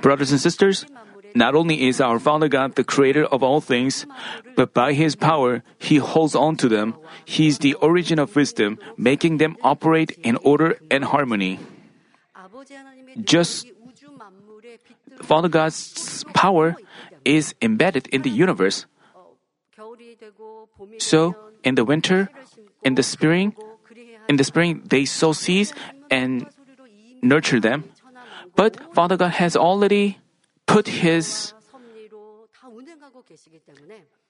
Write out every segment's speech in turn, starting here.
Brothers and sisters, not only is our Father God the creator of all things, but by His power, He holds on to them. He is the origin of wisdom, making them operate in order and harmony. Just Father God's power is embedded in the universe. So, in the winter, in the spring, in the spring, they sow seeds and nurture them. But Father God has already put His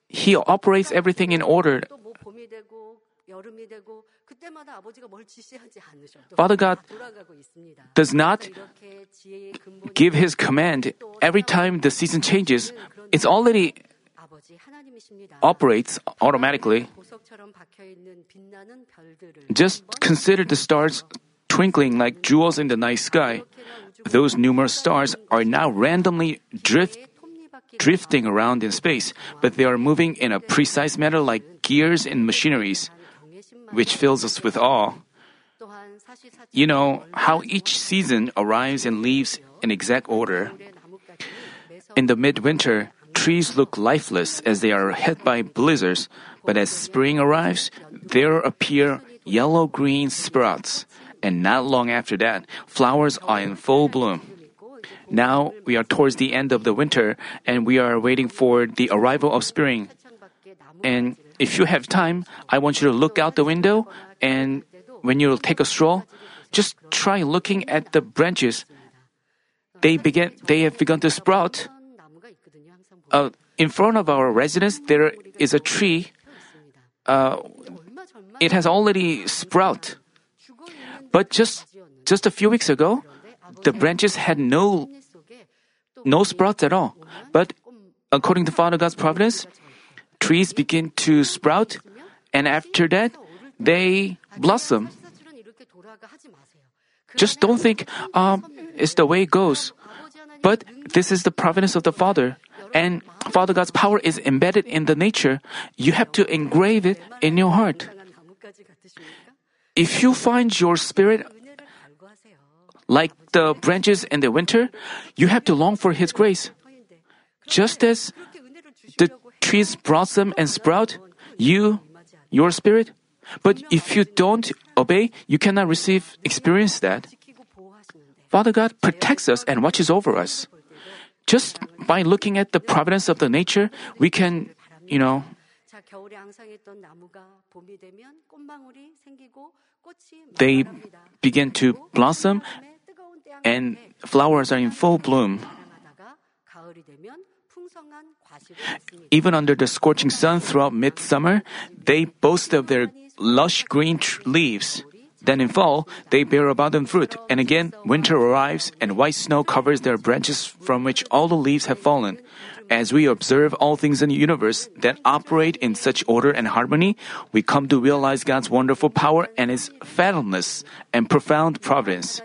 He operates everything in order. Father God does not give His command every time the season changes. It's already operates automatically. Just consider the stars twinkling like jewels in the night sky. Those numerous stars are now randomly drift, drifting around in space, but they are moving in a precise manner like gears in machineries, which fills us with awe. You know how each season arrives and leaves in exact order. In the midwinter, trees look lifeless as they are hit by blizzards, but as spring arrives, there appear yellow green sprouts and not long after that, flowers are in full bloom. Now we are towards the end of the winter and we are waiting for the arrival of spring. And if you have time, I want you to look out the window and when you take a stroll, just try looking at the branches. They begin they have begun to sprout. Uh, in front of our residence there is a tree. Uh, it has already sprout. But just just a few weeks ago, the branches had no no sprouts at all. But according to Father God's providence, trees begin to sprout, and after that, they blossom. Just don't think um, it's the way it goes. But this is the providence of the Father. And Father God's power is embedded in the nature. You have to engrave it in your heart. If you find your spirit like the branches in the winter, you have to long for His grace. Just as the trees blossom and sprout, you, your spirit, but if you don't obey, you cannot receive, experience that. Father God protects us and watches over us. Just by looking at the providence of the nature, we can, you know, they begin to blossom and flowers are in full bloom. Even under the scorching sun throughout midsummer, they boast of their lush green tr- leaves. Then in fall, they bear abundant fruit, and again, winter arrives, and white snow covers their branches from which all the leaves have fallen. As we observe all things in the universe that operate in such order and harmony, we come to realize God's wonderful power and His fathomless and profound providence.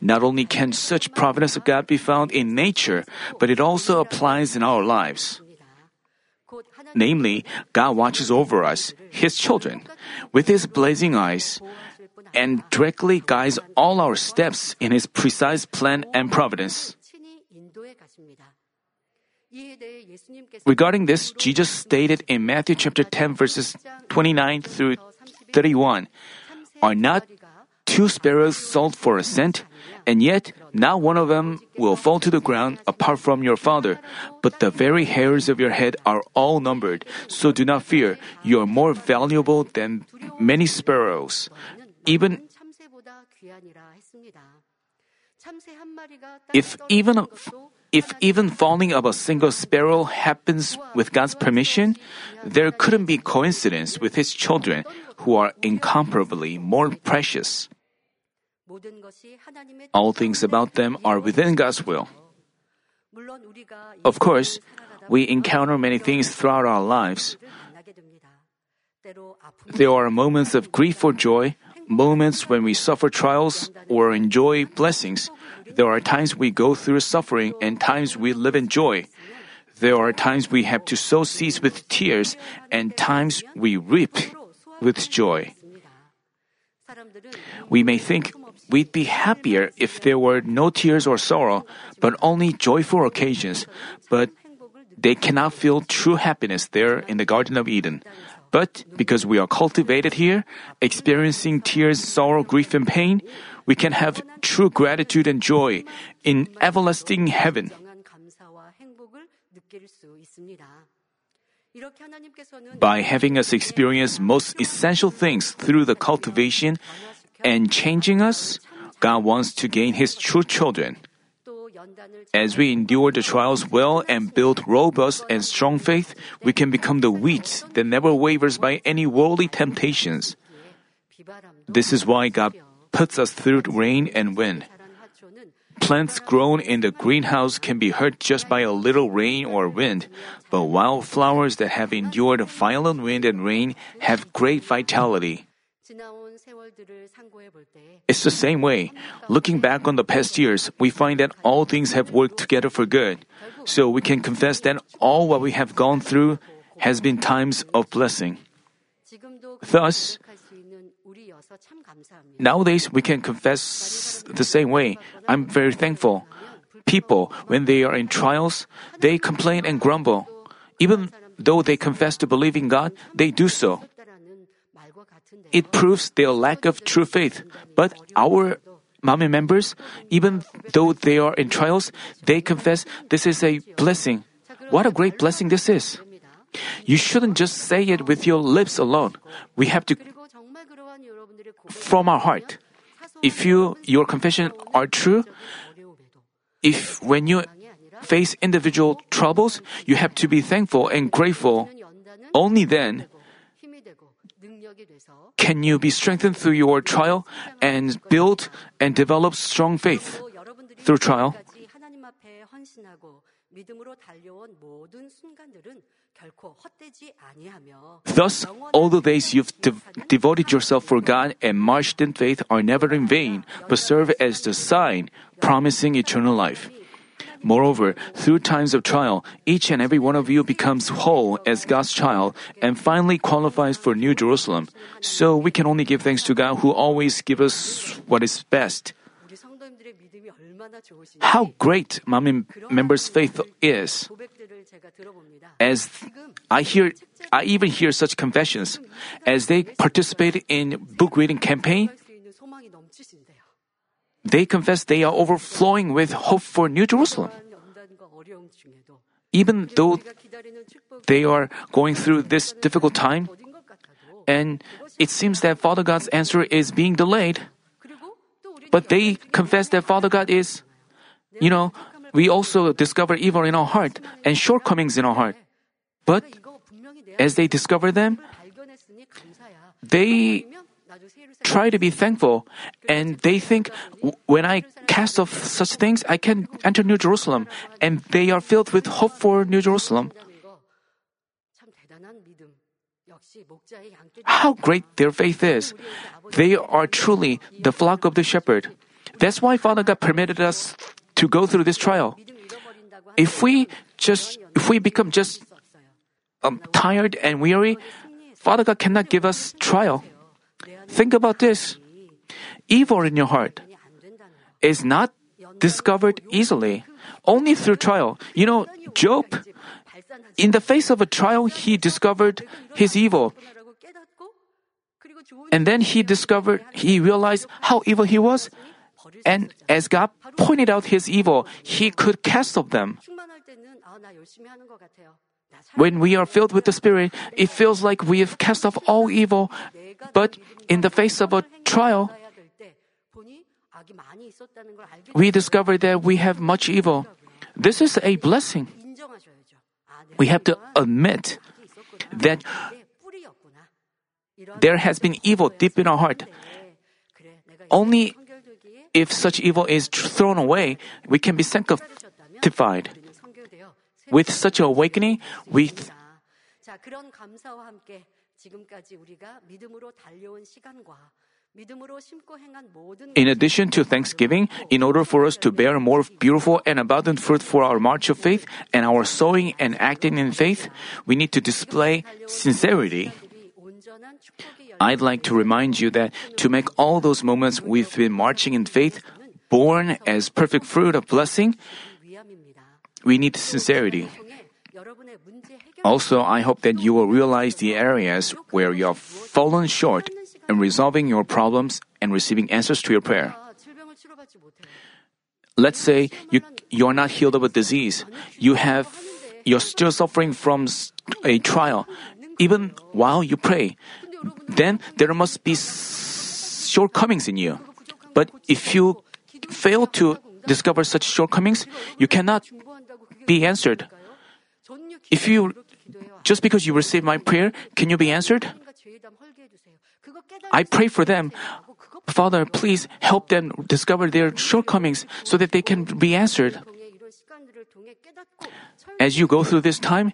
Not only can such providence of God be found in nature, but it also applies in our lives. Namely, God watches over us, His children, with His blazing eyes, and directly guides all our steps in His precise plan and providence. Regarding this, Jesus stated in Matthew chapter 10 verses 29 through 31, Are not two sparrows sold for a cent? And yet, not one of them will fall to the ground apart from your Father. But the very hairs of your head are all numbered. So do not fear. You are more valuable than many sparrows. Even if even if even falling of a single sparrow happens with God's permission, there couldn't be coincidence with His children who are incomparably more precious. All things about them are within God's will. Of course, we encounter many things throughout our lives. There are moments of grief or joy, moments when we suffer trials or enjoy blessings. There are times we go through suffering and times we live in joy. There are times we have to sow seeds with tears and times we reap with joy. We may think we'd be happier if there were no tears or sorrow, but only joyful occasions. But they cannot feel true happiness there in the Garden of Eden. But because we are cultivated here, experiencing tears, sorrow, grief, and pain, we can have true gratitude and joy in everlasting heaven. By having us experience most essential things through the cultivation and changing us, God wants to gain His true children. As we endure the trials well and build robust and strong faith, we can become the wheat that never wavers by any worldly temptations. This is why God puts us through rain and wind. Plants grown in the greenhouse can be hurt just by a little rain or wind, but wildflowers that have endured violent wind and rain have great vitality. It's the same way. Looking back on the past years, we find that all things have worked together for good. So we can confess that all what we have gone through has been times of blessing. Thus, nowadays we can confess the same way. I'm very thankful. People, when they are in trials, they complain and grumble. Even though they confess to believing God, they do so. It proves their lack of true faith. But our Manmin members, even though they are in trials, they confess this is a blessing. What a great blessing this is. You shouldn't just say it with your lips alone. We have to from our heart. If you your confession are true, if when you face individual troubles, you have to be thankful and grateful. Only then can you be strengthened through your trial and build and develop strong faith through trial? Thus, all the days you've de- devoted yourself for God and marched in faith are never in vain, but serve as the sign promising eternal life. Moreover, through times of trial, each and every one of you becomes whole as God's child and finally qualifies for New Jerusalem. So we can only give thanks to God who always gives us what is best. How great Manmin members' faith is. As I hear, I even hear such confessions. As they participate in book reading campaign, they confess they are overflowing with hope for New Jerusalem. Even though they are going through this difficult time, and it seems that Father God's answer is being delayed, but they confess that Father God is, you know, we also discover evil in our heart and shortcomings in our heart. But as they discover them, they try to be thankful and they think when I cast off such things, I can enter New Jerusalem and they are filled with hope for New Jerusalem. How great their faith is. They are truly the flock of the shepherd. That's why Father God permitted us to go through this trial. If we just, if we become just um, tired and weary, Father God cannot give us trial. Think about this. Evil in your heart is not discovered easily, only through trial. You know, Job, in the face of a trial, he discovered his evil. And then he discovered, he realized how evil he was. And as God pointed out his evil, he could cast off them. When we are filled with the Spirit, it feels like we have cast off all evil, but in the face of a trial, we discover that we have much evil. This is a blessing. We have to admit that there has been evil deep in our heart. Only if such evil is thrown away, we can be sanctified. With such an awakening, we th- in addition to thanksgiving, in order for us to bear more beautiful and abundant fruit for our march of faith and our sowing and acting in faith, we need to display sincerity. I'd like to remind you that to make all those moments we've been marching in faith born as perfect fruit of blessing, we need sincerity. Also, I hope that you will realize the areas where you have fallen short in resolving your problems and receiving answers to your prayer. Let's say you you are not healed of a disease. You have you're still suffering from a trial even while you pray. Then there must be shortcomings in you. But if you fail to discover such shortcomings, you cannot be answered. If you just because you receive my prayer, can you be answered? I pray for them. Father, please help them discover their shortcomings so that they can be answered. As you go through this time,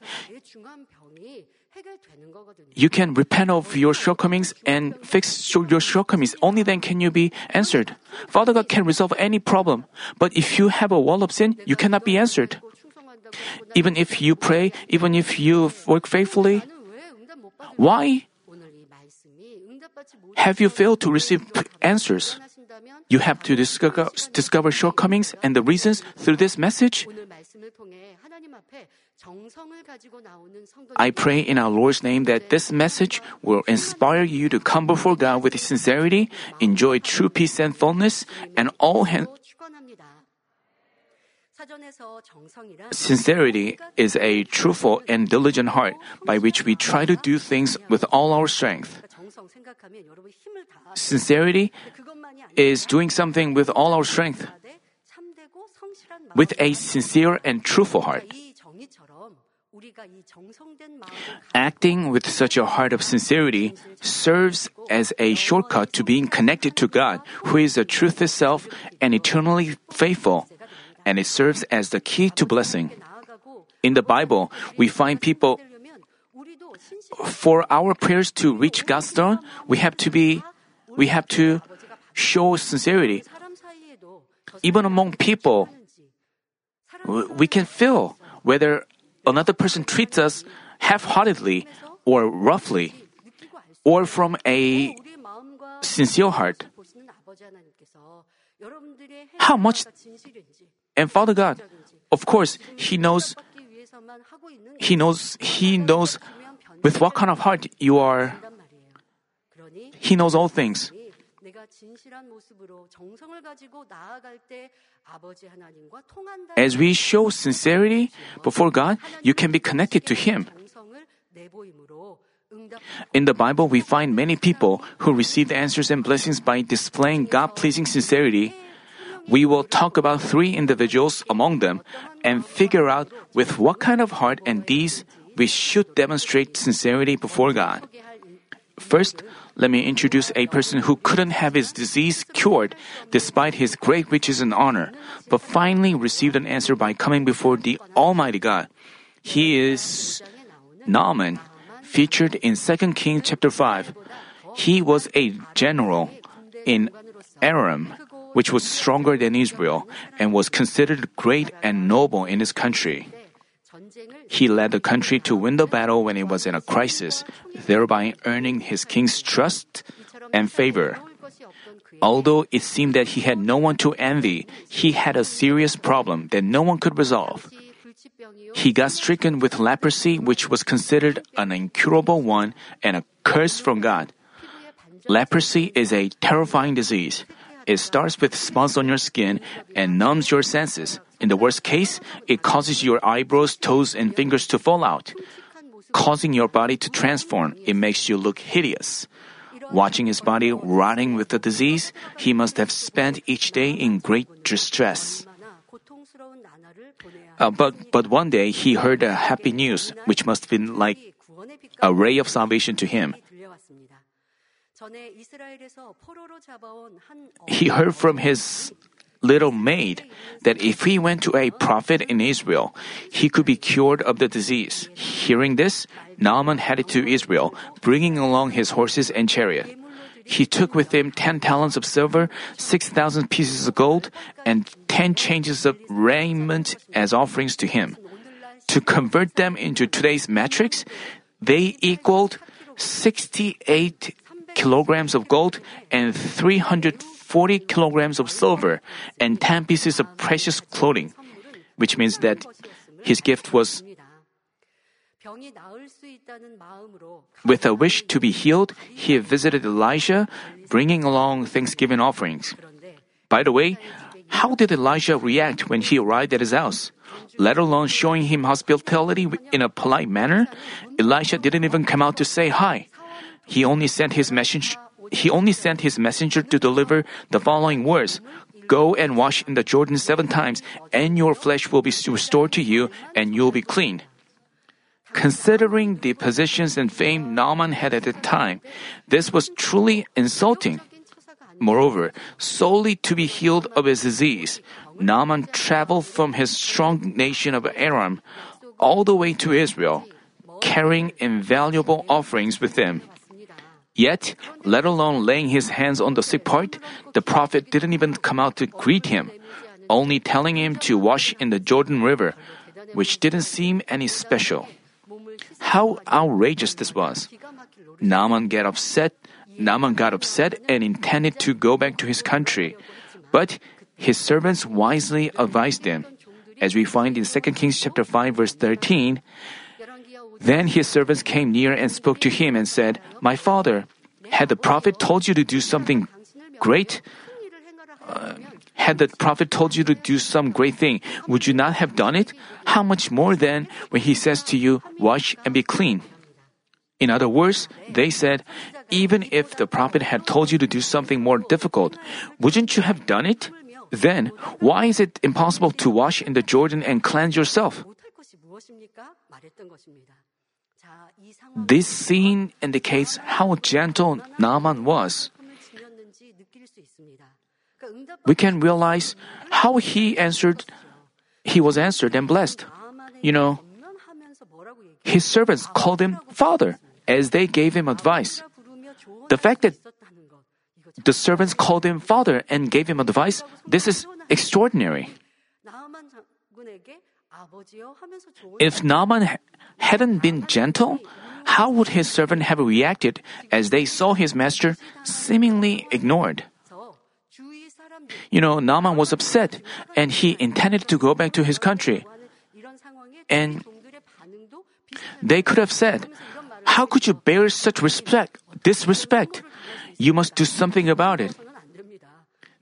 you can repent of your shortcomings and fix your shortcomings. Only then can you be answered. Father God can resolve any problem, but if you have a wall of sin, you cannot be answered. Even if you pray, even if you work faithfully, why have you failed to receive answers? You have to discover, discover shortcomings and the reasons through this message. I pray in our Lord's name that this message will inspire you to come before God with sincerity, enjoy true peace and fullness, and all Sincerity is a truthful and diligent heart by which we try to do things with all our strength. Sincerity is doing something with all our strength, with a sincere and truthful heart. Acting with such a heart of sincerity serves as a shortcut to being connected to God, who is the truth itself and eternally faithful, and it serves as the key to blessing. In the Bible, we find people for our prayers to reach God's throne, we have to be we have to show sincerity. Even among people, we can feel whether another person treats us half-heartedly or roughly or from a sincere heart. How much and Father God, of course, He knows He knows He knows with what kind of heart you are. He knows all things. As we show sincerity before God, you can be connected to Him. In the Bible, we find many people who received answers and blessings by displaying God pleasing sincerity. We will talk about three individuals among them and figure out with what kind of heart and deeds we should demonstrate sincerity before God. First, let me introduce a person who couldn't have his disease cured despite his great riches and honor, but finally received an answer by coming before the Almighty God. He is Naaman, featured in 2 Kings chapter 5. He was a general in Aram, which was stronger than Israel, and was considered great and noble in his country. He led the country to win the battle when it was in a crisis, thereby earning his king's trust and favor. Although it seemed that he had no one to envy, he had a serious problem that no one could resolve. He got stricken with leprosy, which was considered an incurable one and a curse from God. Leprosy is a terrifying disease. It starts with spots on your skin and numbs your senses. In the worst case, it causes your eyebrows, toes, and fingers to fall out, causing your body to transform. It makes you look hideous. Watching his body rotting with the disease, he must have spent each day in great distress. Uh, but, but one day he heard a happy news, which must have been like a ray of salvation to him. He heard from his little maid that if he went to a prophet in Israel, he could be cured of the disease. Hearing this, Naaman headed to Israel, bringing along his horses and chariot. He took with him 10 talents of silver, 6,000 pieces of gold, and 10 changes of raiment as offerings to him. To convert them into today's metrics, they equaled 68 kilograms of gold and 340 kilograms of silver and 10 pieces of precious clothing, which means that his gift was with a wish to be healed, he visited Elijah, bringing along thanksgiving offerings. By the way, how did Elijah react when he arrived at his house? Let alone showing him hospitality in a polite manner, Elijah didn't even come out to say hi. He only sent his message. He only sent his messenger to deliver the following words: Go and wash in the Jordan seven times, and your flesh will be restored to you, and you'll be clean. Considering the positions and fame Naaman had at the time, this was truly insulting. Moreover, solely to be healed of his disease, Naaman traveled from his strong nation of Aram all the way to Israel, carrying invaluable offerings with him. Yet, let alone laying his hands on the sick part, the prophet didn't even come out to greet him, only telling him to wash in the Jordan River, which didn't seem any special. How outrageous this was! Naaman got upset. Naaman got upset and intended to go back to his country, but his servants wisely advised him. As we find in 2 Kings chapter 5 verse 13, then his servants came near and spoke to him and said, My father, had the prophet told you to do something great? Uh, had the prophet told you to do some great thing, would you not have done it? How much more then when he says to you, Wash and be clean? In other words, they said, Even if the prophet had told you to do something more difficult, wouldn't you have done it? Then, why is it impossible to wash in the Jordan and cleanse yourself? This scene indicates how gentle Naaman was. We can realize how he answered, he was answered and blessed. You know, his servants called him father as they gave him advice. The fact that the servants called him father and gave him advice, this is extraordinary. If Naaman hadn't been gentle, how would his servant have reacted as they saw his master seemingly ignored? You know, Naaman was upset and he intended to go back to his country. And they could have said, How could you bear such respect, disrespect? You must do something about it.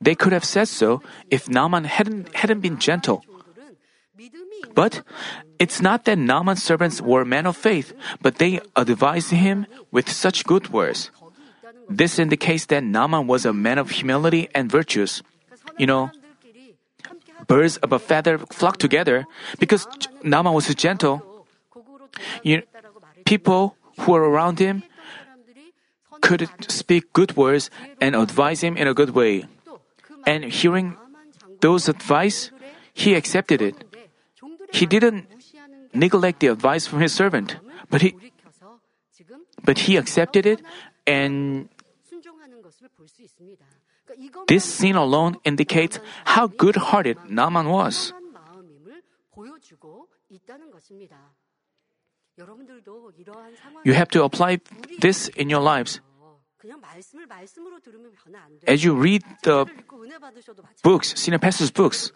They could have said so if Naaman hadn't, hadn't been gentle. But it's not that Naaman's servants were men of faith, but they advised him with such good words. This indicates that Naaman was a man of humility and virtues. You know, birds of a feather flock together because Naaman was gentle. You, people who were around him could speak good words and advise him in a good way. And hearing those advice, he accepted it. He didn't neglect the advice from his servant, but he but he accepted it and this scene alone indicates how good-hearted Naaman was. You have to apply this in your lives. As you read the books, senior pastor's books,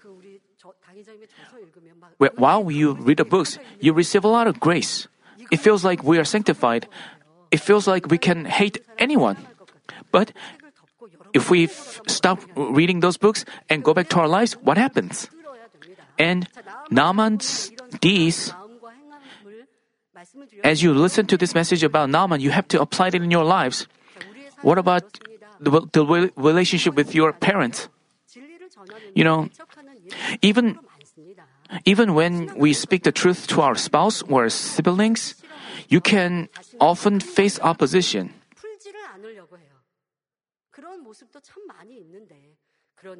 while you read the books, you receive a lot of grace. It feels like we are sanctified. It feels like we can hate anyone. But if we f- stop reading those books and go back to our lives, what happens? And Naaman's deeds, as you listen to this message about Naaman, you have to apply it in your lives. What about the, the relationship with your parents? You know, even even when we speak the truth to our spouse or siblings, you can often face opposition.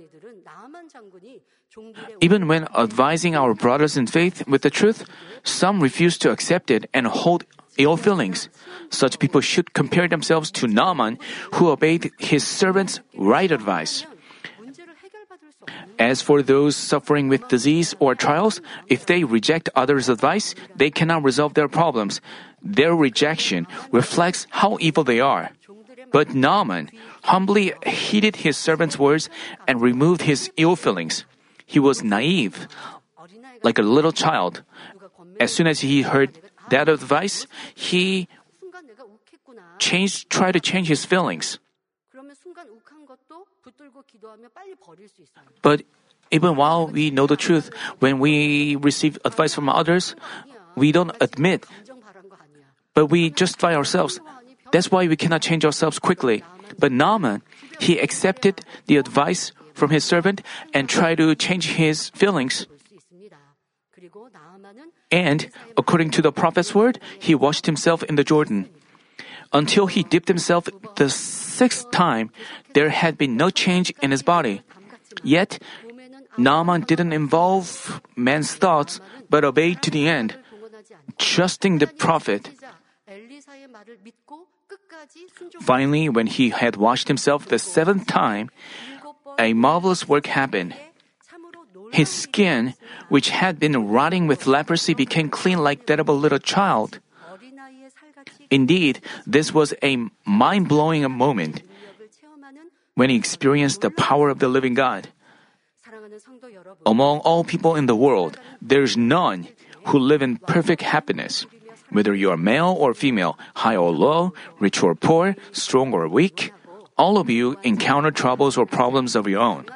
Even when advising our brothers in faith with the truth, some refuse to accept it and hold ill feelings. Such people should compare themselves to Naaman, who obeyed his servant's right advice. As for those suffering with disease or trials, if they reject others' advice, they cannot resolve their problems. Their rejection reflects how evil they are. But Naaman humbly heeded his servant's words and removed his ill feelings. He was naive, like a little child. As soon as he heard that advice, he changed, tried to change his feelings. But even while we know the truth, when we receive advice from others, we don't admit, but we justify ourselves. That's why we cannot change ourselves quickly. But Naaman, he accepted the advice from his servant and tried to change his feelings. And according to the prophet's word, he washed himself in the Jordan. Until he dipped himself the sixth time, there had been no change in his body. Yet, Naaman didn't involve man's thoughts, but obeyed to the end, trusting the prophet. Finally, when he had washed himself the seventh time, a marvelous work happened. His skin, which had been rotting with leprosy, became clean like that of a little child. Indeed, this was a mind blowing moment when he experienced the power of the living God. Among all people in the world, there's none who live in perfect happiness. Whether you are male or female, high or low, rich or poor, strong or weak, all of you encounter troubles or problems of your own.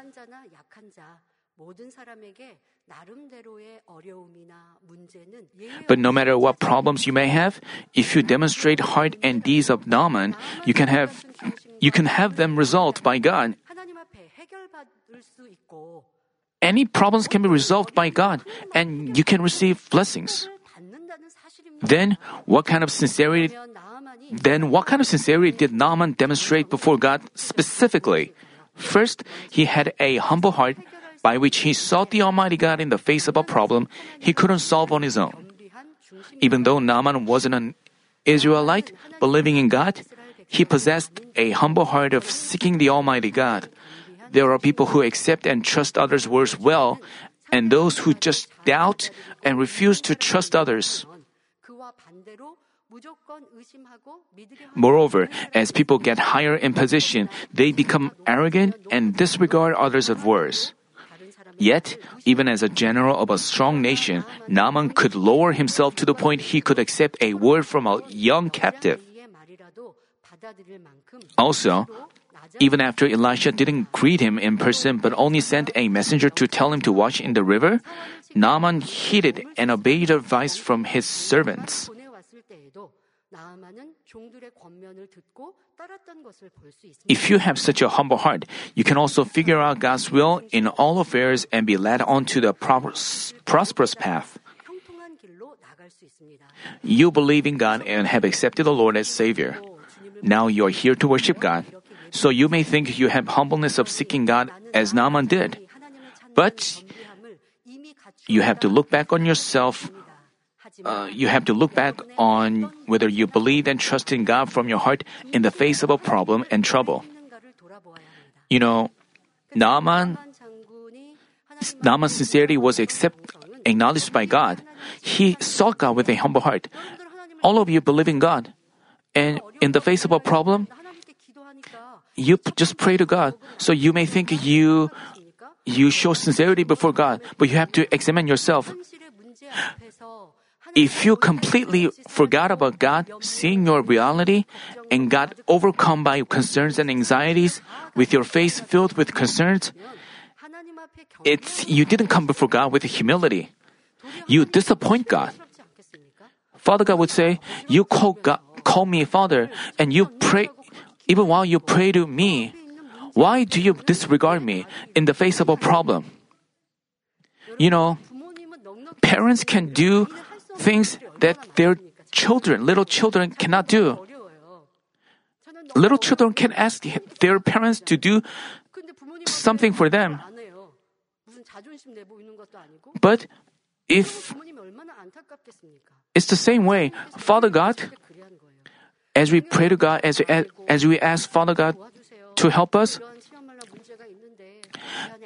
But no matter what problems you may have, if you demonstrate heart and deeds of Naaman, you can have you can have them resolved by God. Any problems can be resolved by God, and you can receive blessings. Then, what kind of sincerity? Then, what kind of sincerity did Naaman demonstrate before God specifically? First, he had a humble heart by which he sought the Almighty God in the face of a problem he couldn't solve on his own. Even though Naaman wasn't an Israelite, believing in God, he possessed a humble heart of seeking the Almighty God. There are people who accept and trust others' words well, and those who just doubt and refuse to trust others. Moreover, as people get higher in position, they become arrogant and disregard others' words. Yet, even as a general of a strong nation, Naaman could lower himself to the point he could accept a word from a young captive. Also, even after Elisha didn't greet him in person but only sent a messenger to tell him to watch in the river, Naaman heeded and obeyed advice from his servants. If you have such a humble heart, you can also figure out God's will in all affairs and be led onto the prosperous path. You believe in God and have accepted the Lord as Savior. Now you are here to worship God. So you may think you have humbleness of seeking God as Naaman did. But you have to look back on yourself uh, you have to look back on whether you believed and trusted in God from your heart in the face of a problem and trouble. You know, Naaman, Naaman's sincerity was accepted, acknowledged by God. He sought God with a humble heart. All of you believe in God. And in the face of a problem, you just pray to God. So you may think you you show sincerity before God, but you have to examine yourself. If you completely forgot about God, seeing your reality, and got overcome by concerns and anxieties, with your face filled with concerns, it's you didn't come before God with humility. You disappoint God. Father God would say, "You call God, call me Father, and you pray, even while you pray to me. Why do you disregard me in the face of a problem?" You know, parents can do things that their children, little children, cannot do. Little children can ask their parents to do something for them. But if it's the same way, Father God, as we pray to God, as, as, we ask Father God to help us,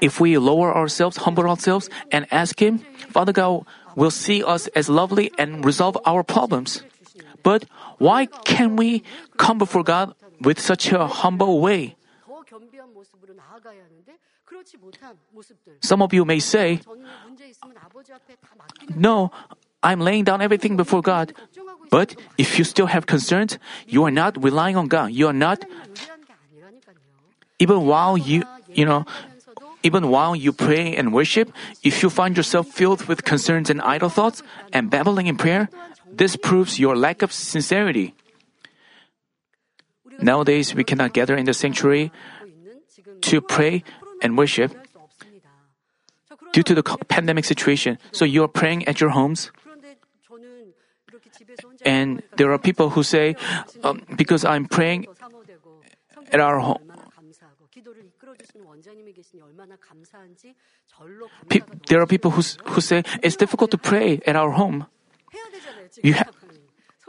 if we lower ourselves, humble ourselves, and ask Him, Father God will see us as lovely and resolve our problems. But why can we come before God with such a humble way? Some of you may say, No, I'm laying down everything before God. But if you still have concerns, you are not relying on God. You are not, even while you, you know, even while you pray and worship, if you find yourself filled with concerns and idle thoughts and babbling in prayer, this proves your lack of sincerity. Nowadays, we cannot gather in the sanctuary to pray and worship due to the pandemic situation. So you are praying at your homes. And there are people who say, um, because I'm praying at our home, there are people who, who say it's difficult to pray at our home. You ha-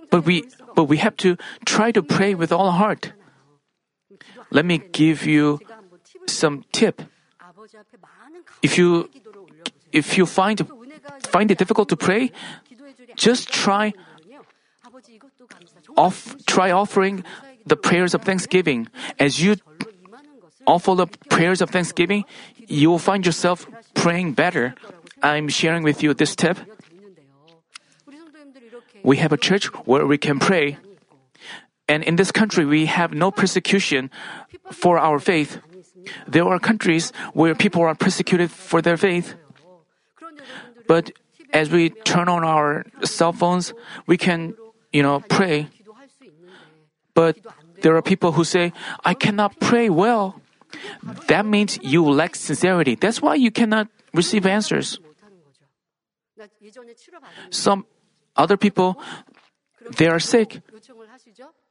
but we but we have to try to pray with all our heart. Let me give you some tip. If you if you find find it difficult to pray, just try off, try offering the prayers of thanksgiving. As you all full prayers of thanksgiving, you will find yourself praying better. I'm sharing with you this tip. We have a church where we can pray. And in this country, we have no persecution for our faith. There are countries where people are persecuted for their faith. But as we turn on our cell phones, we can, you know, pray. But there are people who say, I cannot pray well. That means you lack sincerity. That's why you cannot receive answers. Some other people, they are sick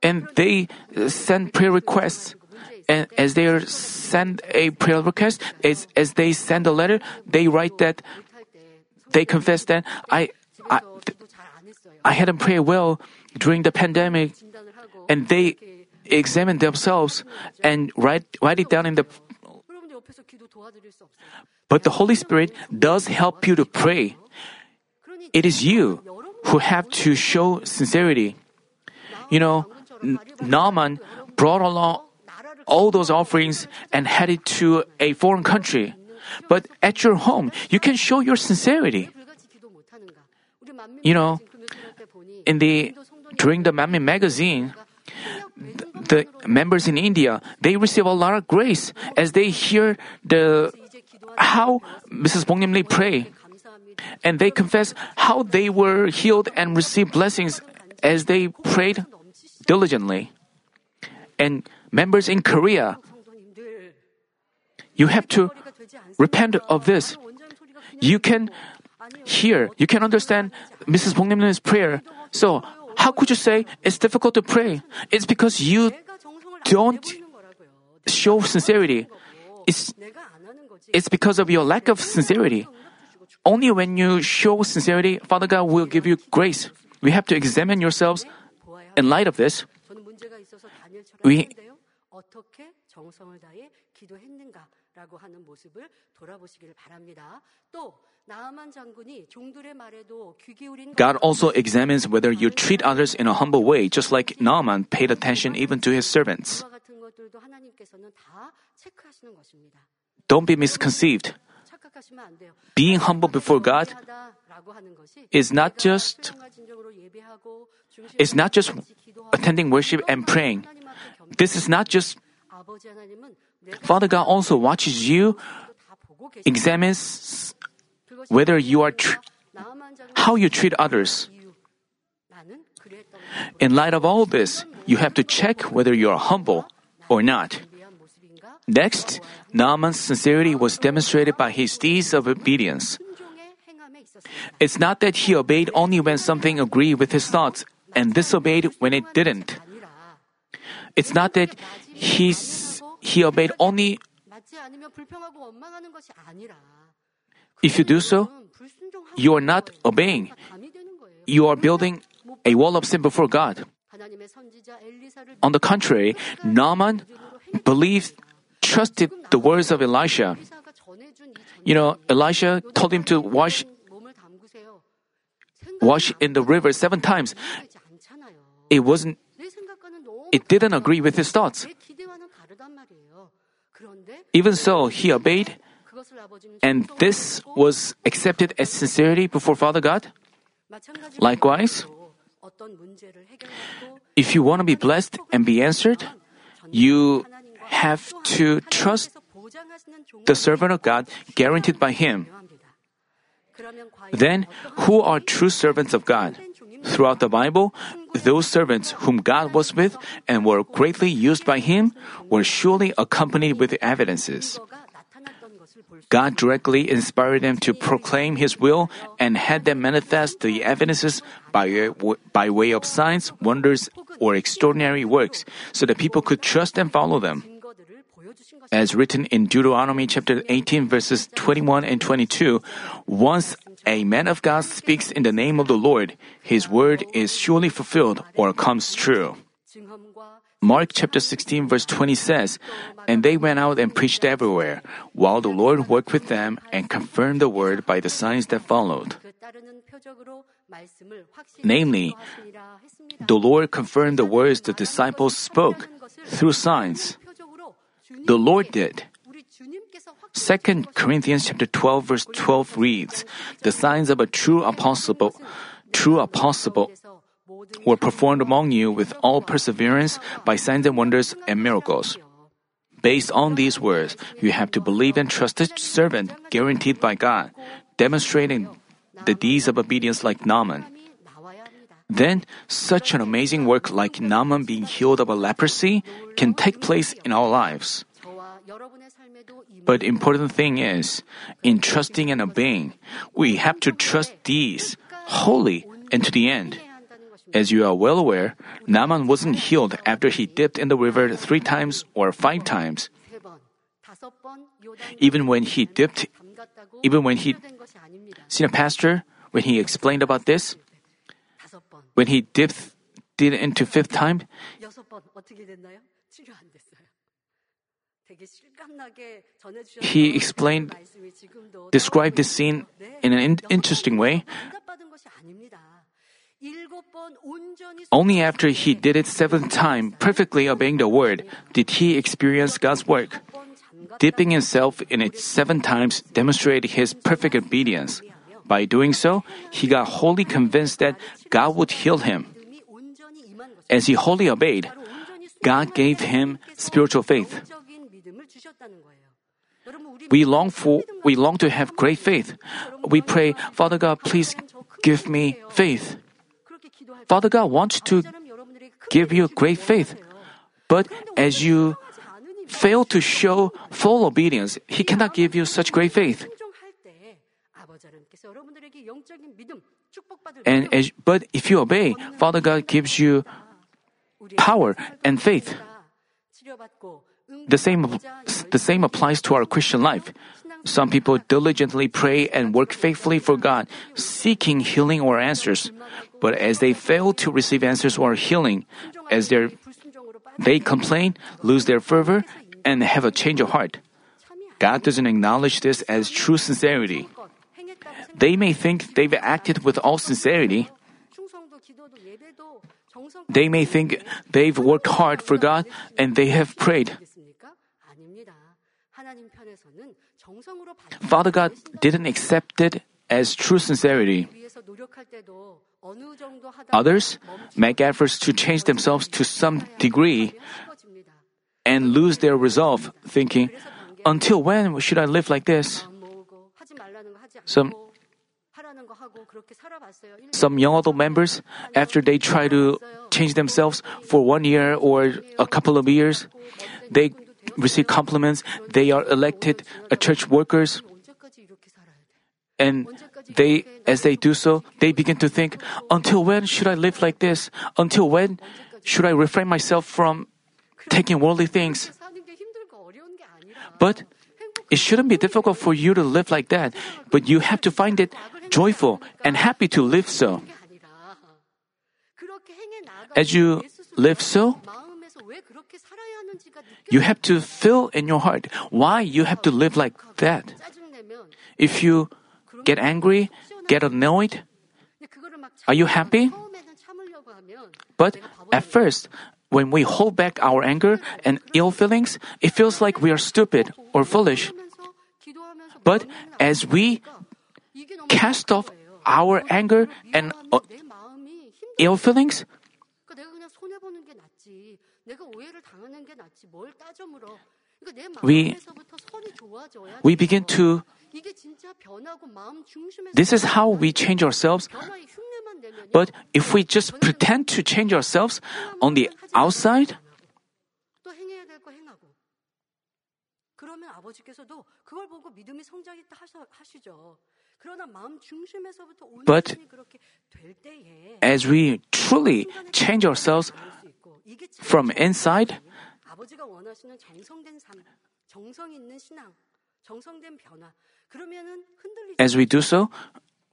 and they send prayer requests. And as they send a prayer request, as, as they send a letter, they write that, they confess that, I, I, I hadn't prayed well during the pandemic. And they examine themselves and write, write it down in the. But the Holy Spirit does help you to pray. It is you who have to show sincerity. You know, Naaman brought along all those offerings and headed to a foreign country. But at your home, you can show your sincerity. You know, in the during the Mammy magazine, the members in India, they receive a lot of grace as they hear the how Mrs. Bongnim Lee pray. And they confess how they were healed and received blessings as they prayed diligently. And members in Korea, you have to repent of this. You can hear, you can understand Mrs. Bongnim Lee's prayer. So, how could you say it's difficult to pray? It's because you don't show sincerity. It's, it's because of your lack of sincerity. Only when you show sincerity, Father God will give you grace. We have to examine yourselves in light of this. We 했는데요. 어떻게 정성을 다해 기도했는가라고 하는 모습을 돌아보시기를 바랍니다. 또 나아만 장군이 종들의 말에도 귀 기울인 God also examines whether you treat others in a humble way, just like Naaman paid attention even to his servants. 그와 같은 것들도 하나님께서는 다 체크하시는 것입니다. Don't be misconceived. 착각하시면 안 돼요. Being humble before God 예배하다라고 하는 것이 is not 내가 just 수용과 진정으로 예배하고 it's not just 중심으로 같이 기도하고 attending worship and praying. 하나님 앞에 겸- This is not just Father God also watches you, examines whether you are tr- how you treat others. In light of all this, you have to check whether you are humble or not. Next, Naaman's sincerity was demonstrated by his deeds of obedience. It's not that he obeyed only when something agreed with his thoughts and disobeyed when it didn't. It's not that he's he obeyed only. If you do so, you are not obeying. You are building a wall of sin before God. On the contrary, Naaman believed, trusted the words of Elisha. You know, Elisha told him to wash, wash in the river seven times. It wasn't. It didn't agree with his thoughts. Even so, he obeyed, and this was accepted as sincerity before Father God. Likewise, if you want to be blessed and be answered, you have to trust the servant of God guaranteed by Him. Then, who are true servants of God? Throughout the Bible, those servants whom God was with and were greatly used by Him were surely accompanied with evidences. God directly inspired them to proclaim His will and had them manifest the evidences by, by way of signs, wonders, or extraordinary works, so that people could trust and follow them. As written in Deuteronomy chapter 18 verses 21 and 22, once a man of God speaks in the name of the Lord, his word is surely fulfilled or comes true. Mark chapter 16 verse 20 says, And they went out and preached everywhere, while the Lord worked with them and confirmed the word by the signs that followed. Namely, the Lord confirmed the words the disciples spoke through signs. The Lord did. 2 Corinthians chapter 12 verse 12 reads, The signs of a true apostle, true apostle were performed among you with all perseverance by signs and wonders and miracles. Based on these words, you have to believe and trust the servant guaranteed by God, demonstrating the deeds of obedience like Naaman. Then, such an amazing work like Naaman being healed of a leprosy can take place in our lives. But important thing is, in trusting and obeying, we have to trust these wholly and to the end. As you are well aware, Naaman wasn't healed after he dipped in the river three times or five times. Even when he dipped, even when he, senior pastor, when he explained about this, when he dipped, did it into fifth time, he explained, described this scene in an in- interesting way. Only after he did it seventh time, perfectly obeying the word, did he experience God's work. Dipping himself in it seven times demonstrated his perfect obedience. By doing so, he got wholly convinced that God would heal him. As he wholly obeyed, God gave him spiritual faith. We long for we long to have great faith. We pray, Father God, please give me faith. Father God wants to give you great faith. But as you fail to show full obedience, He cannot give you such great faith. And as, but if you obey, Father God gives you power and faith. The same, the same applies to our Christian life. Some people diligently pray and work faithfully for God, seeking healing or answers. But as they fail to receive answers or healing, as they complain, lose their fervor, and have a change of heart. God doesn't acknowledge this as true sincerity. They may think they've acted with all sincerity. They may think they've worked hard for God and they have prayed. Father God didn't accept it as true sincerity. Others make efforts to change themselves to some degree and lose their resolve, thinking, until when should I live like this? Some, some young adult members, after they try to change themselves for one year or a couple of years, they receive compliments, they are elected uh, church workers, and they, as they do so, they begin to think, until when should I live like this? Until when should I refrain myself from taking worldly things? But it shouldn't be difficult for you to live like that, but you have to find it joyful and happy to live so. As you live so, you have to feel in your heart why you have to live like that. If you get angry, get annoyed, are you happy? But at first, when we hold back our anger and ill feelings, it feels like we are stupid or foolish. But as we cast off our anger and uh, ill feelings, We- 마음에서부터 선이 좋아져야 we begin to 이게 진짜 변하고 마음 중심에서 This is how we change ourselves. 변화의 흉내만 내면요. But if we just pretend to change ourselves on the outside, 또 행해야 될 거 행하고. 그러면 아버지께서도 그걸 보고 믿음이 성장했다 하셔- 하시죠. but as we truly change ourselves from inside, as we do so,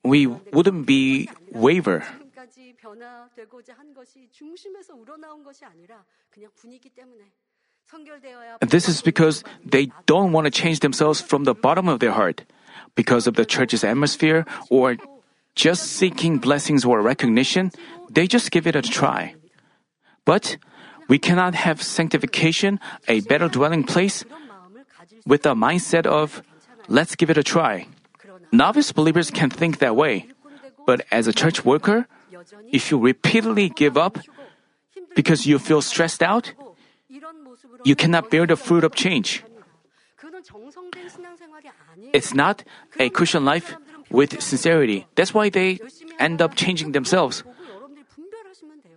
we wouldn't be waver. This is because they don't want to change themselves from the bottom of their heart. Because of the church's atmosphere or just seeking blessings or recognition, they just give it a try. But we cannot have sanctification, a better dwelling place, with a mindset of, let's give it a try. Novice believers can think that way. But as a church worker, if you repeatedly give up because you feel stressed out, you cannot bear the fruit of change. It's not a Christian life with sincerity. That's why they end up changing themselves.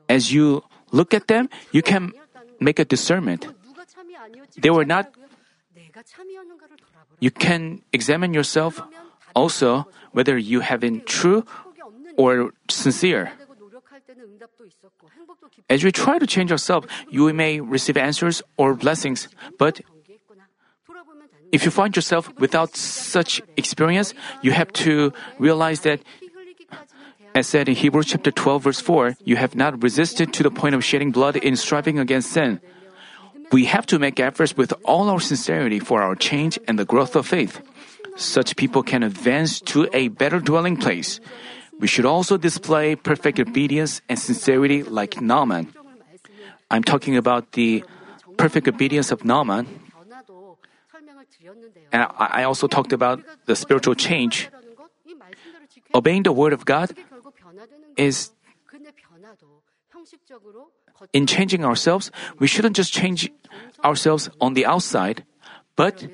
As you look at them, you can make a discernment. They were not. You can examine yourself also whether you have been true or sincere. As you try to change yourself, you may receive answers or blessings, but if you find yourself without such experience, you have to realize that, as said in Hebrews chapter 12, verse 4, you have not resisted to the point of shedding blood in striving against sin. We have to make efforts with all our sincerity for our change and the growth of faith. Such people can advance to a better dwelling place we should also display perfect obedience and sincerity like Naaman. I'm talking about the perfect obedience of Naaman. And I also talked about the spiritual change. Obeying the word of God is in changing ourselves, we shouldn't just change ourselves on the outside, but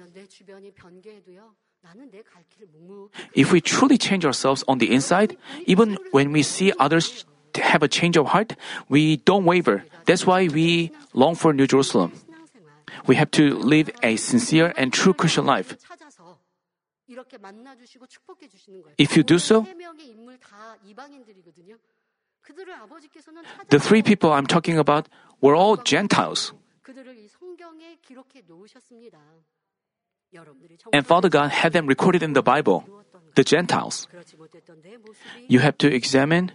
if we truly change ourselves on the inside, even when we see others have a change of heart, we don't waver. That's why we long for New Jerusalem. We have to live a sincere and true Christian life. If you do so, the three people I'm talking about were all Gentiles. And Father God had them recorded in the Bible, the Gentiles. You have to examine.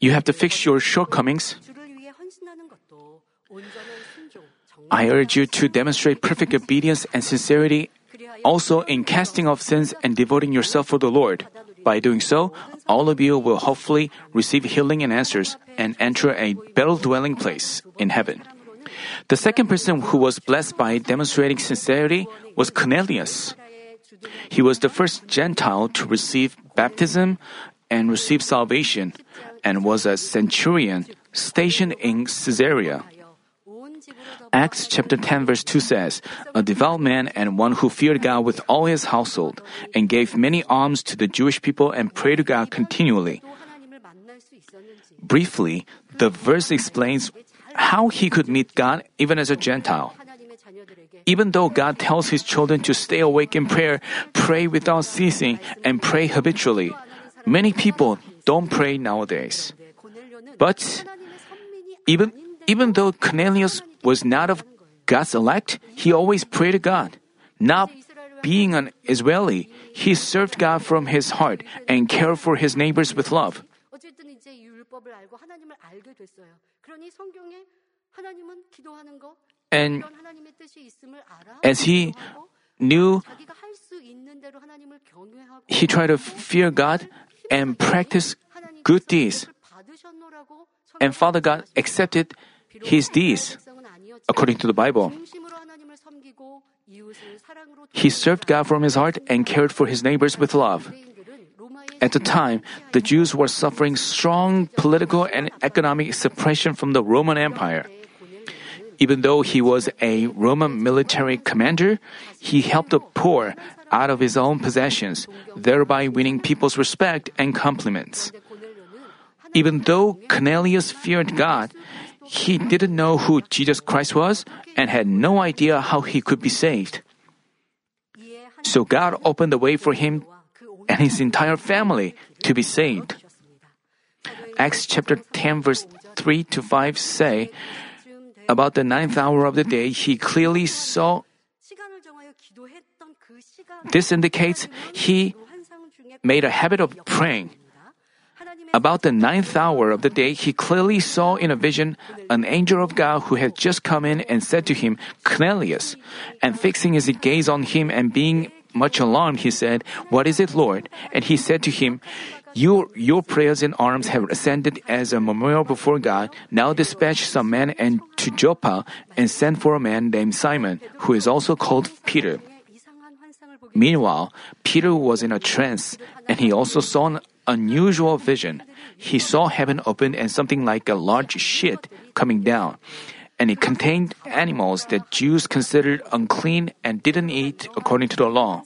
You have to fix your shortcomings. I urge you to demonstrate perfect obedience and sincerity also in casting off sins and devoting yourself for the Lord. By doing so, all of you will hopefully receive healing and answers and enter a better dwelling place in heaven. The second person who was blessed by demonstrating sincerity was Cornelius. He was the first Gentile to receive baptism and receive salvation, and was a centurion stationed in Caesarea. Acts chapter 10 verse 2 says, A devout man and one who feared God with all his household, and gave many alms to the Jewish people and prayed to God continually. Briefly, the verse explains how he could meet God even as a Gentile. Even though God tells his children to stay awake in prayer, pray without ceasing, and pray habitually, many people don't pray nowadays. But even, even though Cornelius was not of God's elect, he always prayed to God. Not being an Israeli, he served God from his heart and cared for his neighbors with love. And as he knew, he tried to fear God and practice good deeds. And Father God accepted his deeds according to the Bible. He served God from his heart and cared for his neighbors with love. At the time, the Jews were suffering strong political and economic suppression from the Roman Empire. Even though he was a Roman military commander, he helped the poor out of his own possessions, thereby winning people's respect and compliments. Even though Cornelius feared God, he didn't know who Jesus Christ was and had no idea how he could be saved. So God opened the way for him and his entire family to be saved. Acts chapter 10 verse 3 to 5 say, about the ninth hour of the day, he clearly saw. This indicates he made a habit of praying. About the ninth hour of the day, he clearly saw in a vision an angel of God who had just come in and said to him, Cornelius. And fixing his gaze on him and being much alarmed, he said, What is it, Lord? And he said to him, your, your prayers and arms have ascended as a memorial before God. Now dispatch some men and to Joppa and send for a man named Simon, who is also called Peter. Meanwhile, Peter was in a trance, and he also saw an unusual vision. He saw heaven open and something like a large ship coming down, and it contained animals that Jews considered unclean and didn't eat according to the law.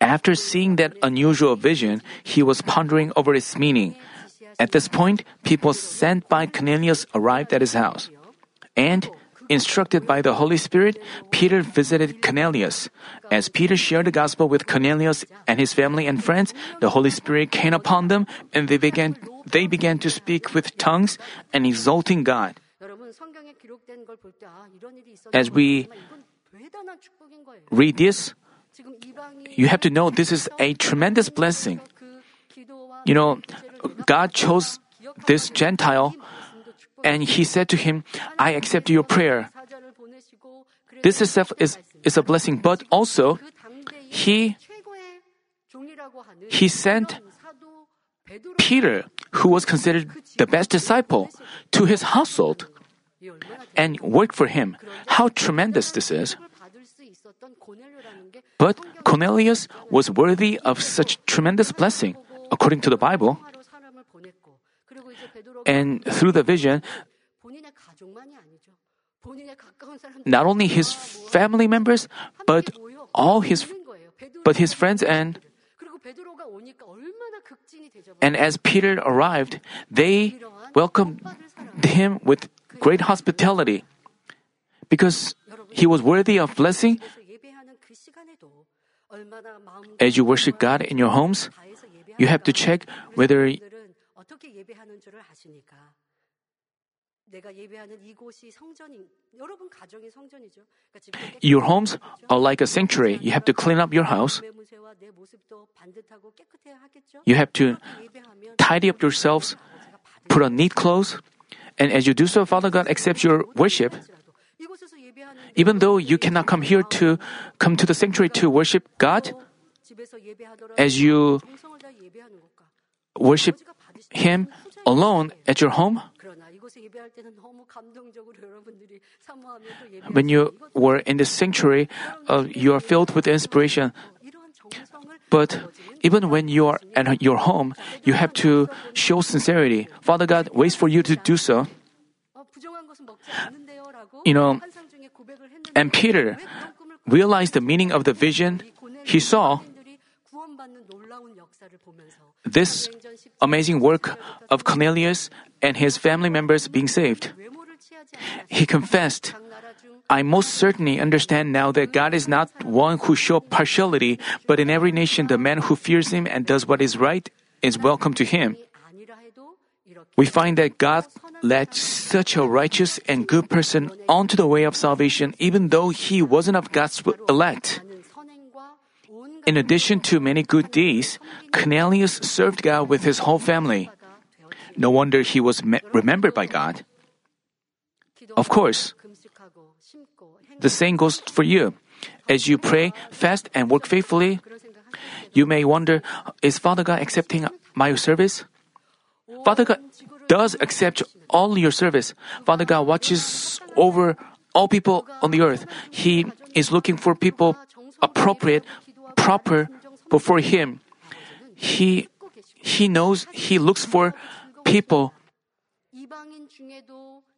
After seeing that unusual vision, he was pondering over its meaning. At this point, people sent by Cornelius arrived at his house. And, instructed by the Holy Spirit, Peter visited Cornelius. As Peter shared the gospel with Cornelius and his family and friends, the Holy Spirit came upon them and they began, they began to speak with tongues and exalting God. As we read this, you have to know this is a tremendous blessing. You know, God chose this Gentile and he said to him, I accept your prayer. This itself is, is a blessing, but also he, he sent Peter, who was considered the best disciple, to his household and worked for him. How tremendous this is! But Cornelius was worthy of such tremendous blessing, according to the Bible. And through the vision, not only his family members, but all his, but his friends and and as Peter arrived, they welcomed him with great hospitality because he was worthy of blessing. as you worship God in your homes, you have to check whether your homes are like a sanctuary. You have to clean up your house. You have to tidy up yourselves, put on neat clothes, and as you do so, Father God accepts your worship. Even though you cannot come here to come to the sanctuary to worship God, as you worship Him alone at your home, when you were in the sanctuary, uh, you are filled with inspiration. But even when you are at your home, you have to show sincerity. Father God waits for you to do so. You know, and Peter realized the meaning of the vision he saw. This amazing work of Cornelius and his family members being saved. He confessed, I most certainly understand now that God is not one who shows partiality, but in every nation the man who fears him and does what is right is welcome to him. We find that God led such a righteous and good person onto the way of salvation even though he wasn't of God's elect. In addition to many good deeds, Cornelius served God with his whole family. No wonder he was me- remembered by God. Of course, the same goes for you. As you pray, fast, and work faithfully, you may wonder, is Father God accepting my service? Father God does accept all your service. Father God watches over all people on the earth. He is looking for people appropriate, proper before Him. He He knows He looks for people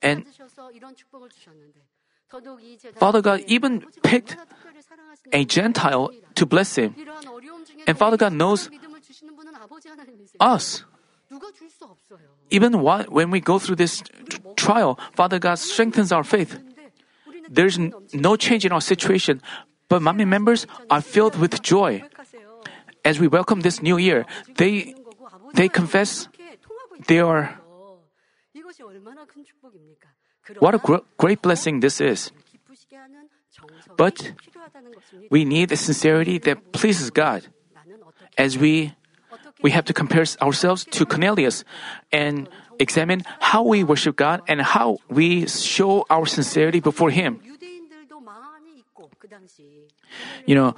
and Father God even picked a Gentile to bless him. And Father God knows us. Even when we go through this trial, Father God strengthens our faith. There's no change in our situation, but Manmin members are filled with joy. As we welcome this new year, they they confess they are what a great blessing this is. But we need a sincerity that pleases God. As we we have to compare ourselves to Cornelius and examine how we worship God and how we show our sincerity before Him. You know,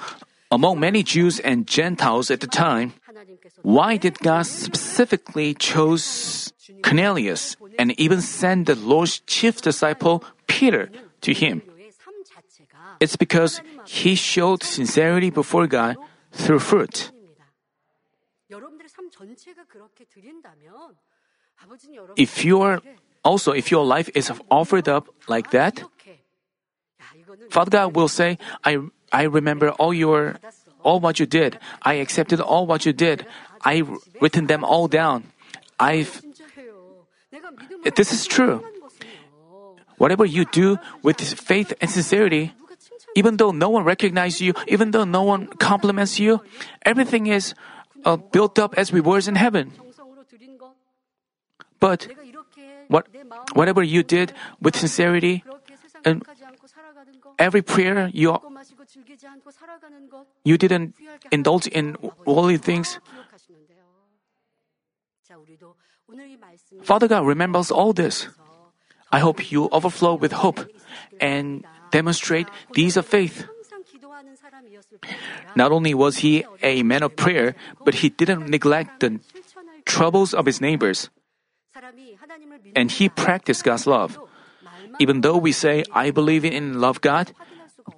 among many Jews and Gentiles at the time, why did God specifically choose Cornelius and even send the Lord's chief disciple Peter to him? It's because he showed sincerity before God through fruit. If your also if your life is offered up like that, Father God will say, I I remember all your all what you did. I accepted all what you did. I've written them all down. I've this is true. Whatever you do with faith and sincerity, even though no one recognizes you, even though no one compliments you, everything is uh, built up as rewards in heaven. But what, whatever you did with sincerity and every prayer you you didn't indulge in worldly things. Father God remembers all this. I hope you overflow with hope and demonstrate deeds of faith. Not only was he a man of prayer, but he didn't neglect the troubles of his neighbors. And he practiced God's love. Even though we say, I believe in love God,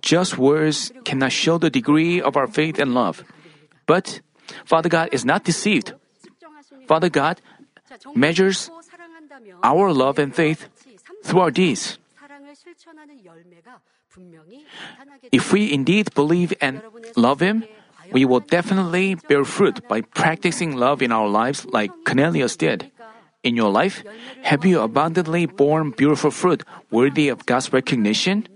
just words cannot show the degree of our faith and love. But Father God is not deceived. Father God measures our love and faith through our deeds. If we indeed believe and love Him, we will definitely bear fruit by practicing love in our lives like Cornelius did. In your life, have you abundantly borne beautiful fruit worthy of God's recognition?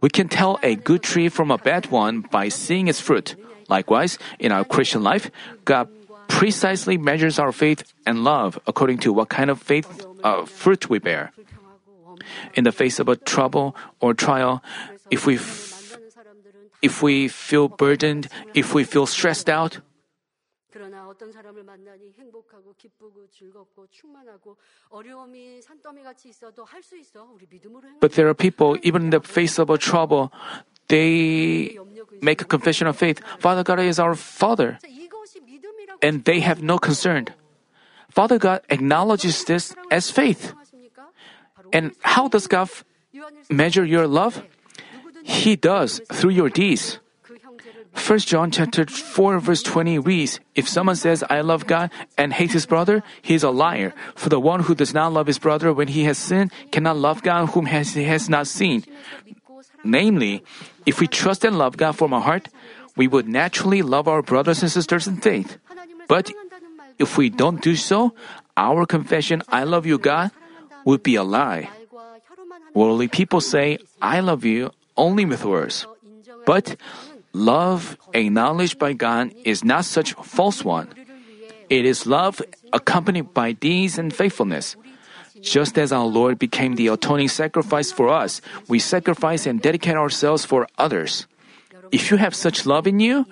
We can tell a good tree from a bad one by seeing its fruit. Likewise, in our Christian life, God precisely measures our faith and love according to what kind of faith uh, fruit we bear. In the face of a trouble or trial, if we f- if we feel burdened, if we feel stressed out, but there are people, even in the face of a trouble, they make a confession of faith. Father God is our Father and they have no concern. Father God acknowledges this as faith. And how does God measure your love? He does through your deeds. 1 John chapter 4 verse 20 reads, If someone says, I love God and hates his brother, he is a liar. For the one who does not love his brother when he has sinned cannot love God whom has, he has not seen. Namely, if we trust and love God from our heart, we would naturally love our brothers and sisters in faith. But if we don't do so, our confession, I love you, God, would be a lie. Worldly people say, I love you only with words. But love acknowledged by God is not such false one. It is love accompanied by deeds and faithfulness. Just as our Lord became the atoning sacrifice for us, we sacrifice and dedicate ourselves for others. If you have such love in you,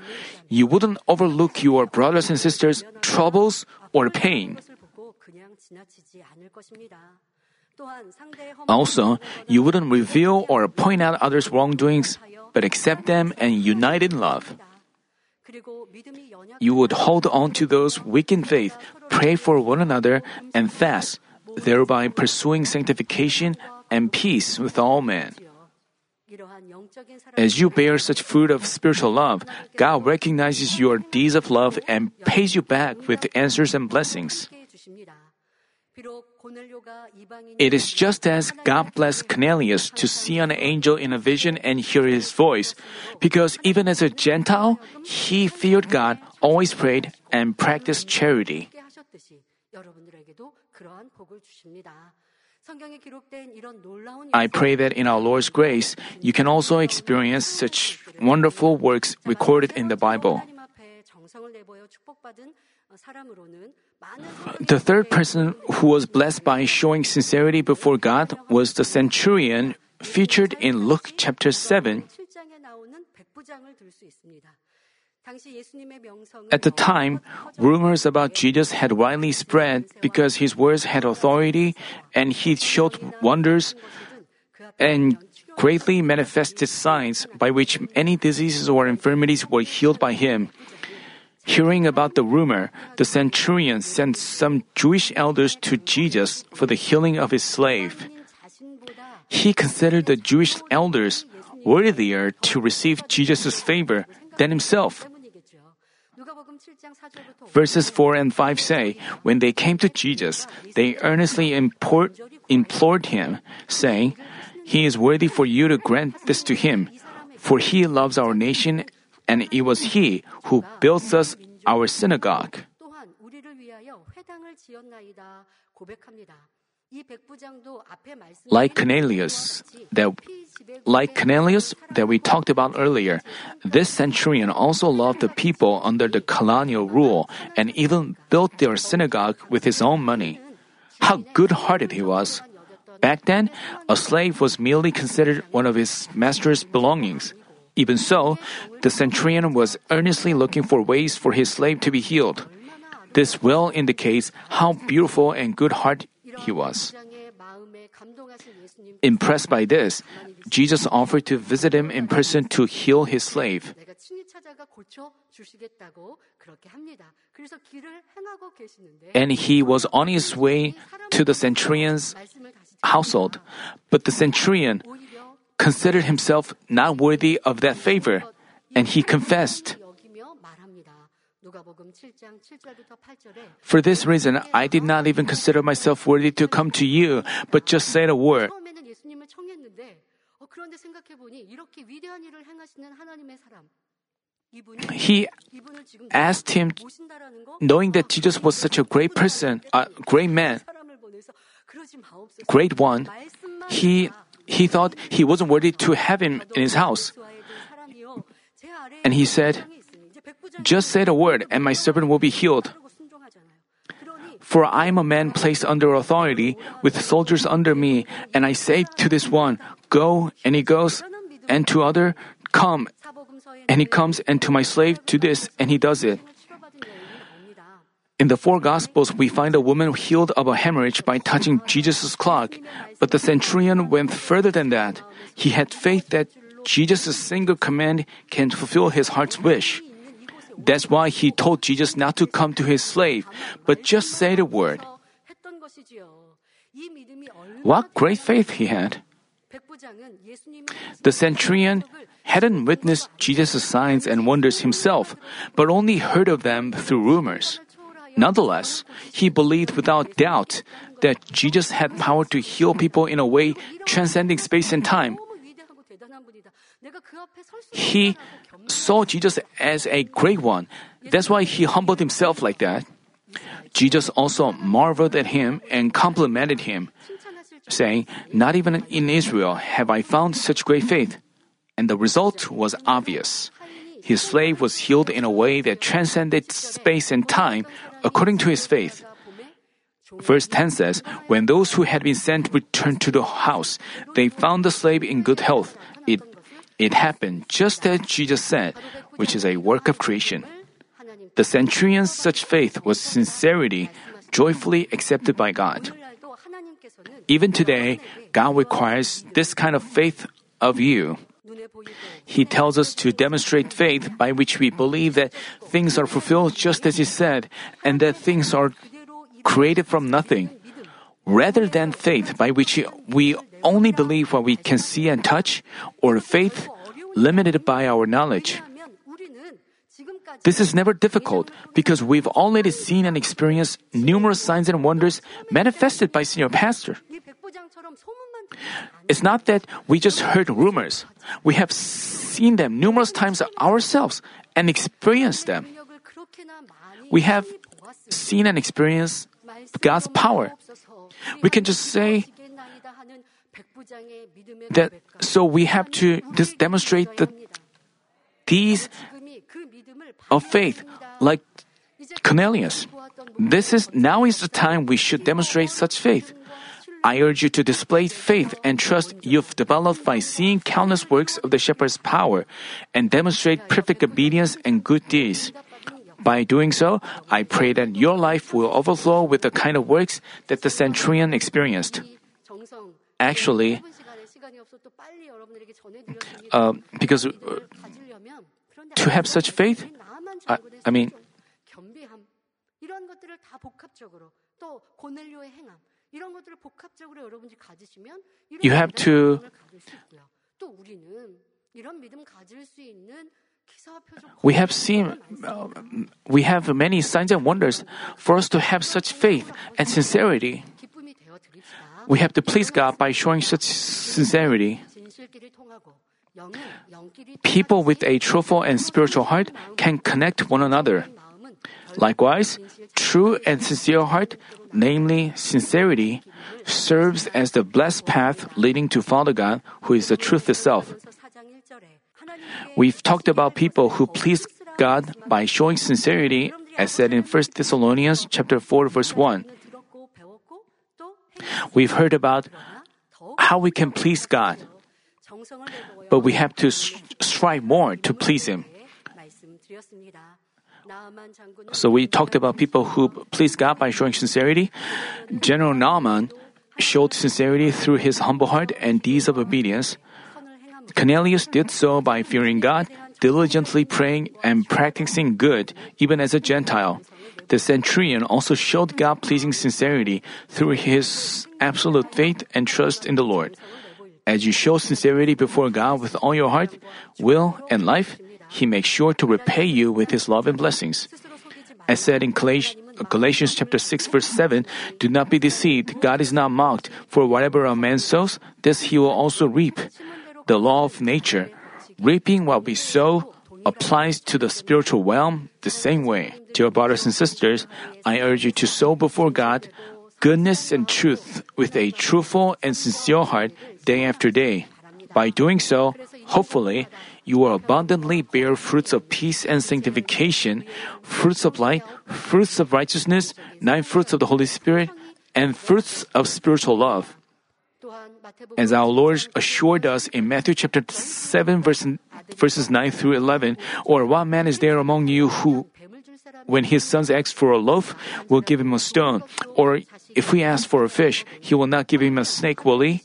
you wouldn't overlook your brothers and sisters' troubles or pain. Also, you wouldn't reveal or point out others' wrongdoings, but accept them and unite in love. You would hold on to those weak in faith, pray for one another, and fast, thereby pursuing sanctification and peace with all men. As you bear such fruit of spiritual love, God recognizes your deeds of love and pays you back with answers and blessings. It is just as God blessed Cornelius to see an angel in a vision and hear his voice, because even as a Gentile, he feared God, always prayed, and practiced charity. I pray that in our Lord's grace, you can also experience such wonderful works recorded in the Bible. The third person who was blessed by showing sincerity before God was the centurion featured in Luke chapter 7. At the time, rumors about Jesus had widely spread because his words had authority and he showed wonders and greatly manifested signs by which many diseases or infirmities were healed by him. Hearing about the rumor, the centurion sent some Jewish elders to Jesus for the healing of his slave. He considered the Jewish elders worthier to receive Jesus' favor than himself. Verses 4 and 5 say, When they came to Jesus, they earnestly import, implored him, saying, He is worthy for you to grant this to him, for he loves our nation and it was he who built us our synagogue. Like Cornelius, that, like Cornelius that we talked about earlier, this centurion also loved the people under the colonial rule and even built their synagogue with his own money. How good-hearted he was! Back then, a slave was merely considered one of his master's belongings. Even so, the centurion was earnestly looking for ways for his slave to be healed. This well indicates how beautiful and good heart he was. Impressed by this, Jesus offered to visit him in person to heal his slave. And he was on his way to the centurion's household. But the centurion, considered himself not worthy of that favor, and he confessed. For this reason, I did not even consider myself worthy to come to you, but just said a word. He asked him, knowing that Jesus was such a great person, a great man, great one, he he thought he wasn't worthy to have him in his house. And he said, Just say the word, and my servant will be healed. For I am a man placed under authority, with soldiers under me, and I say to this one, Go, and he goes, and to other, Come, and he comes, and to my slave, to this, and he does it. In the four Gospels, we find a woman healed of a hemorrhage by touching Jesus' cloak, but the centurion went further than that. He had faith that Jesus' single command can fulfill his heart's wish. That's why he told Jesus not to come to his slave, but just say the word. What great faith he had! The centurion hadn't witnessed Jesus' signs and wonders himself, but only heard of them through rumors. Nonetheless, he believed without doubt that Jesus had power to heal people in a way transcending space and time. He saw Jesus as a great one. That's why he humbled himself like that. Jesus also marveled at him and complimented him, saying, Not even in Israel have I found such great faith. And the result was obvious. His slave was healed in a way that transcended space and time, according to his faith. Verse 10 says, When those who had been sent returned to the house, they found the slave in good health. It, it happened just as Jesus said, which is a work of creation. The centurion's such faith was sincerity, joyfully accepted by God. Even today, God requires this kind of faith of you. He tells us to demonstrate faith by which we believe that things are fulfilled just as He said, and that things are created from nothing. Rather than faith by which we only believe what we can see and touch, or faith limited by our knowledge. This is never difficult because we've already seen and experienced numerous signs and wonders manifested by senior pastor. It's not that we just heard rumors. We have seen them numerous times ourselves and experienced them. We have seen and experienced God's power. We can just say that so we have to just demonstrate the these of faith like Cornelius. This is now is the time we should demonstrate such faith. I urge you to display faith and trust you've developed by seeing countless works of the shepherd's power and demonstrate perfect obedience and good deeds. By doing so, I pray that your life will overflow with the kind of works that the centurion experienced. Actually, uh, because uh, to have such faith, I, I mean, you have to. We have seen, uh, we have many signs and wonders for us to have such faith and sincerity. We have to please God by showing such sincerity. People with a truthful and spiritual heart can connect one another. Likewise, true and sincere heart, namely sincerity, serves as the blessed path leading to Father God, who is the truth itself. We've talked about people who please God by showing sincerity, as said in 1 Thessalonians chapter 4 verse 1. We've heard about how we can please God, but we have to strive more to please Him. So we talked about people who please God by showing sincerity. General Naaman showed sincerity through his humble heart and deeds of obedience. Cornelius did so by fearing God, diligently praying, and practicing good, even as a Gentile. The centurion also showed God pleasing sincerity through his absolute faith and trust in the Lord. As you show sincerity before God with all your heart, will, and life, He makes sure to repay you with His love and blessings. As said in Galatians chapter 6 verse 7, do not be deceived. God is not mocked, for whatever a man sows, this he will also reap. The law of nature, reaping what we sow, applies to the spiritual realm the same way. Dear brothers and sisters, I urge you to sow before God goodness and truth with a truthful and sincere heart day after day. By doing so, hopefully, you will abundantly bear fruits of peace and sanctification, fruits of light, fruits of righteousness, nine fruits of the Holy Spirit, and fruits of spiritual love. As our Lord assured us in Matthew chapter 7 verse, verses 9 through 11, or what man is there among you who when his sons ask for a loaf, will give him a stone. Or if we ask for a fish, he will not give him a snake, will he?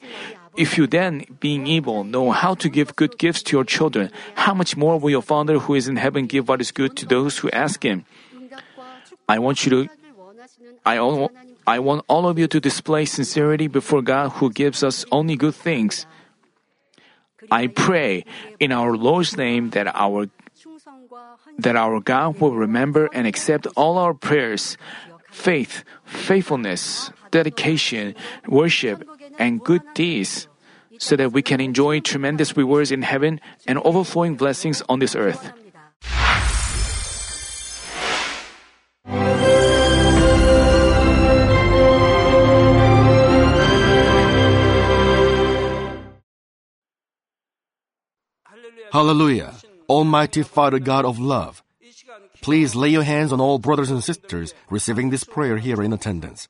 If you then, being evil, know how to give good gifts to your children, how much more will your Father who is in heaven give what is good to those who ask him? I want you to, I, all, I want all of you to display sincerity before God who gives us only good things. I pray in our Lord's name that our that our God will remember and accept all our prayers, faith, faithfulness, dedication, worship, and good deeds, so that we can enjoy tremendous rewards in heaven and overflowing blessings on this earth. Hallelujah. Almighty Father God of love, please lay your hands on all brothers and sisters receiving this prayer here in attendance.